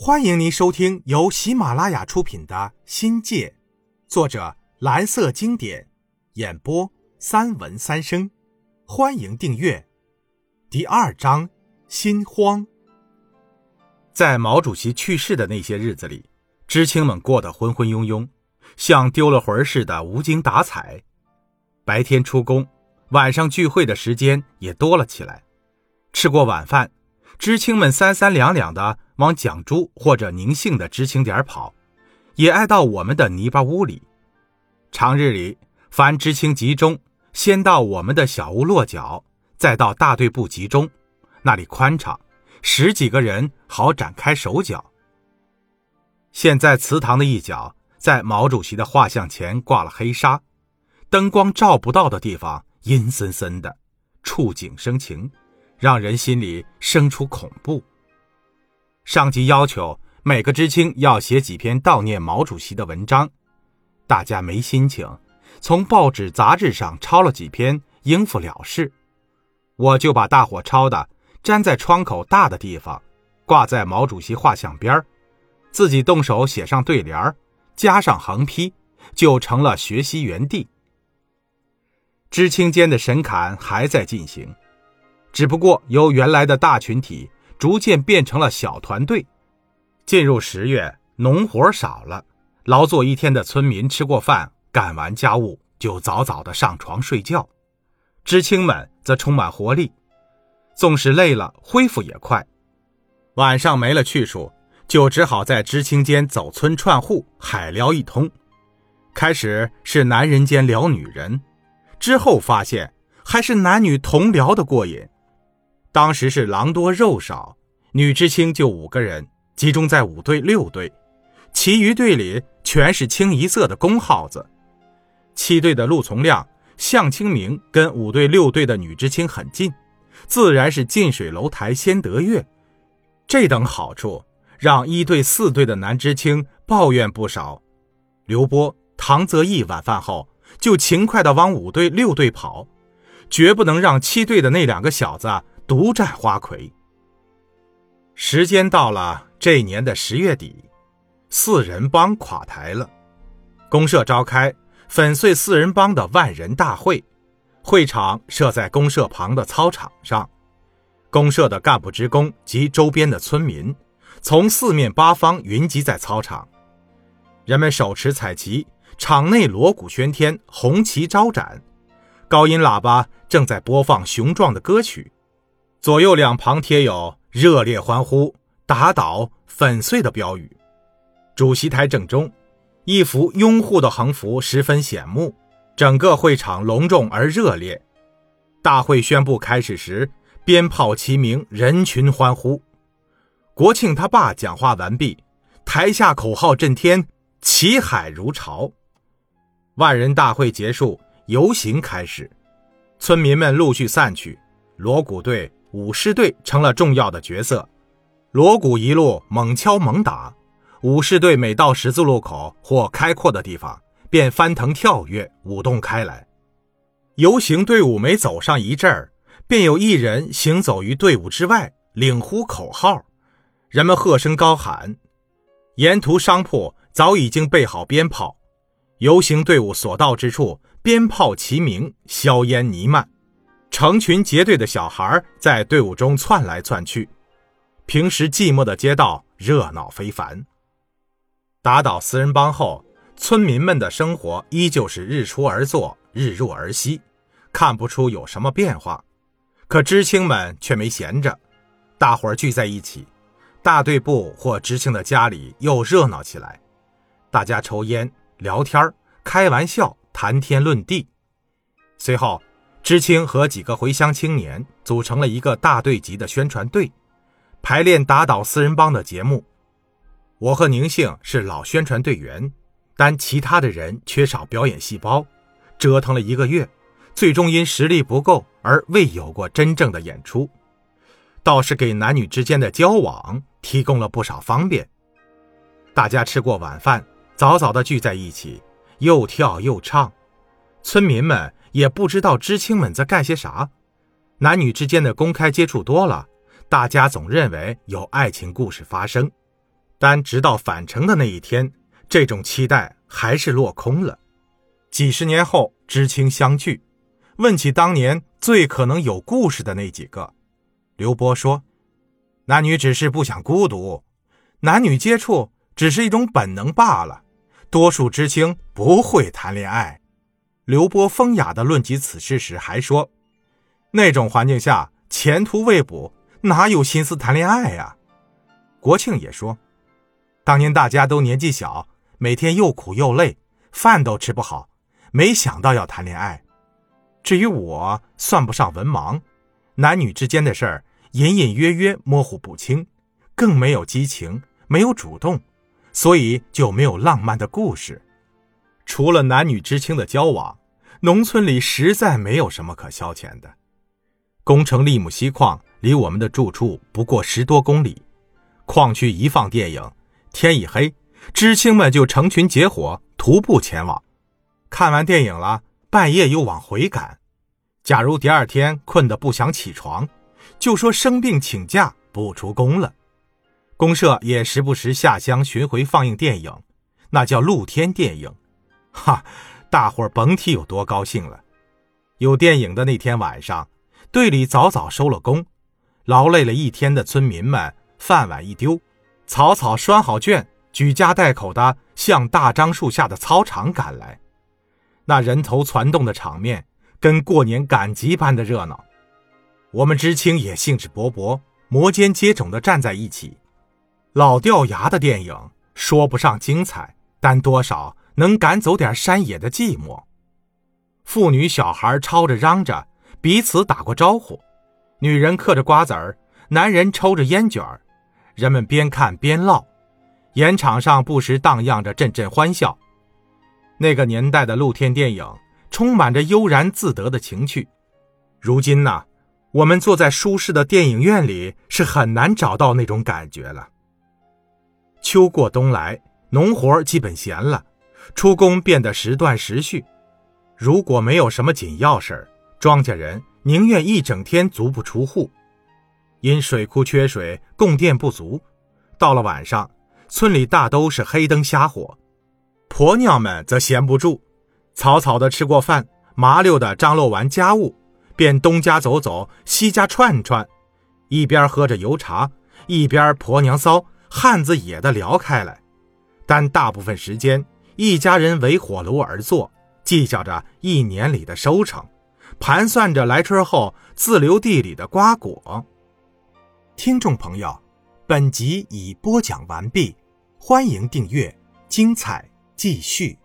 欢迎您收听由喜马拉雅出品的《新界》，作者蓝色经典，演播三文三生。欢迎订阅。第二章：心慌。在毛主席去世的那些日子里，知青们过得昏昏庸庸，像丢了魂似的无精打采。白天出工，晚上聚会的时间也多了起来。吃过晚饭，知青们三三两两的。往蒋珠或者宁姓的知青点跑，也爱到我们的泥巴屋里。长日里，凡知青集中，先到我们的小屋落脚，再到大队部集中，那里宽敞，十几个人好展开手脚。现在祠堂的一角，在毛主席的画像前挂了黑纱，灯光照不到的地方阴森森的，触景生情，让人心里生出恐怖。上级要求每个知青要写几篇悼念毛主席的文章，大家没心情，从报纸杂志上抄了几篇应付了事。我就把大伙抄的粘在窗口大的地方，挂在毛主席画像边自己动手写上对联加上横批，就成了学习园地。知青间的神侃还在进行，只不过由原来的大群体。逐渐变成了小团队。进入十月，农活少了，劳作一天的村民吃过饭，干完家务就早早的上床睡觉。知青们则充满活力，纵使累了，恢复也快。晚上没了去处，就只好在知青间走村串户，海聊一通。开始是男人间聊女人，之后发现还是男女同聊的过瘾。当时是狼多肉少，女知青就五个人，集中在五队六队，其余队里全是清一色的公耗子。七队的陆从亮、向清明跟五队六队的女知青很近，自然是近水楼台先得月。这等好处让一队四队的男知青抱怨不少。刘波、唐泽义晚饭后就勤快地往五队六队跑，绝不能让七队的那两个小子。独占花魁。时间到了这年的十月底，四人帮垮台了。公社召开粉碎四人帮的万人大会，会场设在公社旁的操场上。公社的干部职工及周边的村民从四面八方云集在操场，人们手持彩旗，场内锣鼓喧天，红旗招展，高音喇叭正在播放雄壮的歌曲。左右两旁贴有“热烈欢呼”“打倒”“粉碎”的标语。主席台正中，一幅拥护的横幅十分显目。整个会场隆重而热烈。大会宣布开始时，鞭炮齐鸣，人群欢呼。国庆他爸讲话完毕，台下口号震天，旗海如潮。万人大会结束，游行开始，村民们陆续散去，锣鼓队。舞狮队成了重要的角色，锣鼓一路猛敲猛打，舞狮队每到十字路口或开阔的地方，便翻腾跳跃，舞动开来。游行队伍每走上一阵儿，便有一人行走于队伍之外，领呼口号，人们喝声高喊。沿途商铺早已经备好鞭炮，游行队伍所到之处，鞭炮齐鸣，硝烟弥漫。成群结队的小孩在队伍中窜来窜去，平时寂寞的街道热闹非凡。打倒四人帮后，村民们的生活依旧是日出而作，日入而息，看不出有什么变化。可知青们却没闲着，大伙儿聚在一起，大队部或知青的家里又热闹起来，大家抽烟、聊天、开玩笑、谈天论地。随后。知青和几个回乡青年组成了一个大队级的宣传队，排练打倒四人帮的节目。我和宁姓是老宣传队员，但其他的人缺少表演细胞，折腾了一个月，最终因实力不够而未有过真正的演出，倒是给男女之间的交往提供了不少方便。大家吃过晚饭，早早的聚在一起，又跳又唱，村民们。也不知道知青们在干些啥，男女之间的公开接触多了，大家总认为有爱情故事发生，但直到返程的那一天，这种期待还是落空了。几十年后，知青相聚，问起当年最可能有故事的那几个，刘波说：“男女只是不想孤独，男女接触只是一种本能罢了。多数知青不会谈恋爱。”刘波风雅地论及此事时还说：“那种环境下，前途未卜，哪有心思谈恋爱呀？”国庆也说：“当年大家都年纪小，每天又苦又累，饭都吃不好。”没想到要谈恋爱，至于我算不上文盲，男女之间的事儿隐隐约约模糊不清，更没有激情，没有主动，所以就没有浪漫的故事。除了男女知青的交往，农村里实在没有什么可消遣的。工程利姆西矿离我们的住处不过十多公里，矿区一放电影，天一黑，知青们就成群结伙徒步前往。看完电影了，半夜又往回赶。假如第二天困得不想起床，就说生病请假不出工了。公社也时不时下乡巡回放映电影，那叫露天电影。哈，大伙儿甭提有多高兴了。有电影的那天晚上，队里早早收了工，劳累了一天的村民们饭碗一丢，草草拴好圈，举家带口的向大樟树下的操场赶来。那人头攒动的场面，跟过年赶集般的热闹。我们知青也兴致勃勃，摩肩接踵地站在一起。老掉牙的电影说不上精彩，但多少能赶走点山野的寂寞。妇女小孩吵着嚷着，彼此打过招呼。女人嗑着瓜子儿，男人抽着烟卷儿。人们边看边唠，演场上不时荡漾着阵阵欢笑。那个年代的露天电影充满着悠然自得的情趣，如今呢，我们坐在舒适的电影院里是很难找到那种感觉了。秋过冬来，农活基本闲了，出工变得时断时续。如果没有什么紧要事儿，庄稼人宁愿一整天足不出户。因水库缺水，供电不足，到了晚上，村里大都是黑灯瞎火。婆娘们则闲不住，草草的吃过饭，麻溜的张罗完家务，便东家走走，西家串串，一边喝着油茶，一边婆娘骚，汉子野的聊开来。但大部分时间，一家人围火炉而坐，计较着一年里的收成，盘算着来春后自留地里的瓜果。听众朋友，本集已播讲完毕，欢迎订阅，精彩。继续。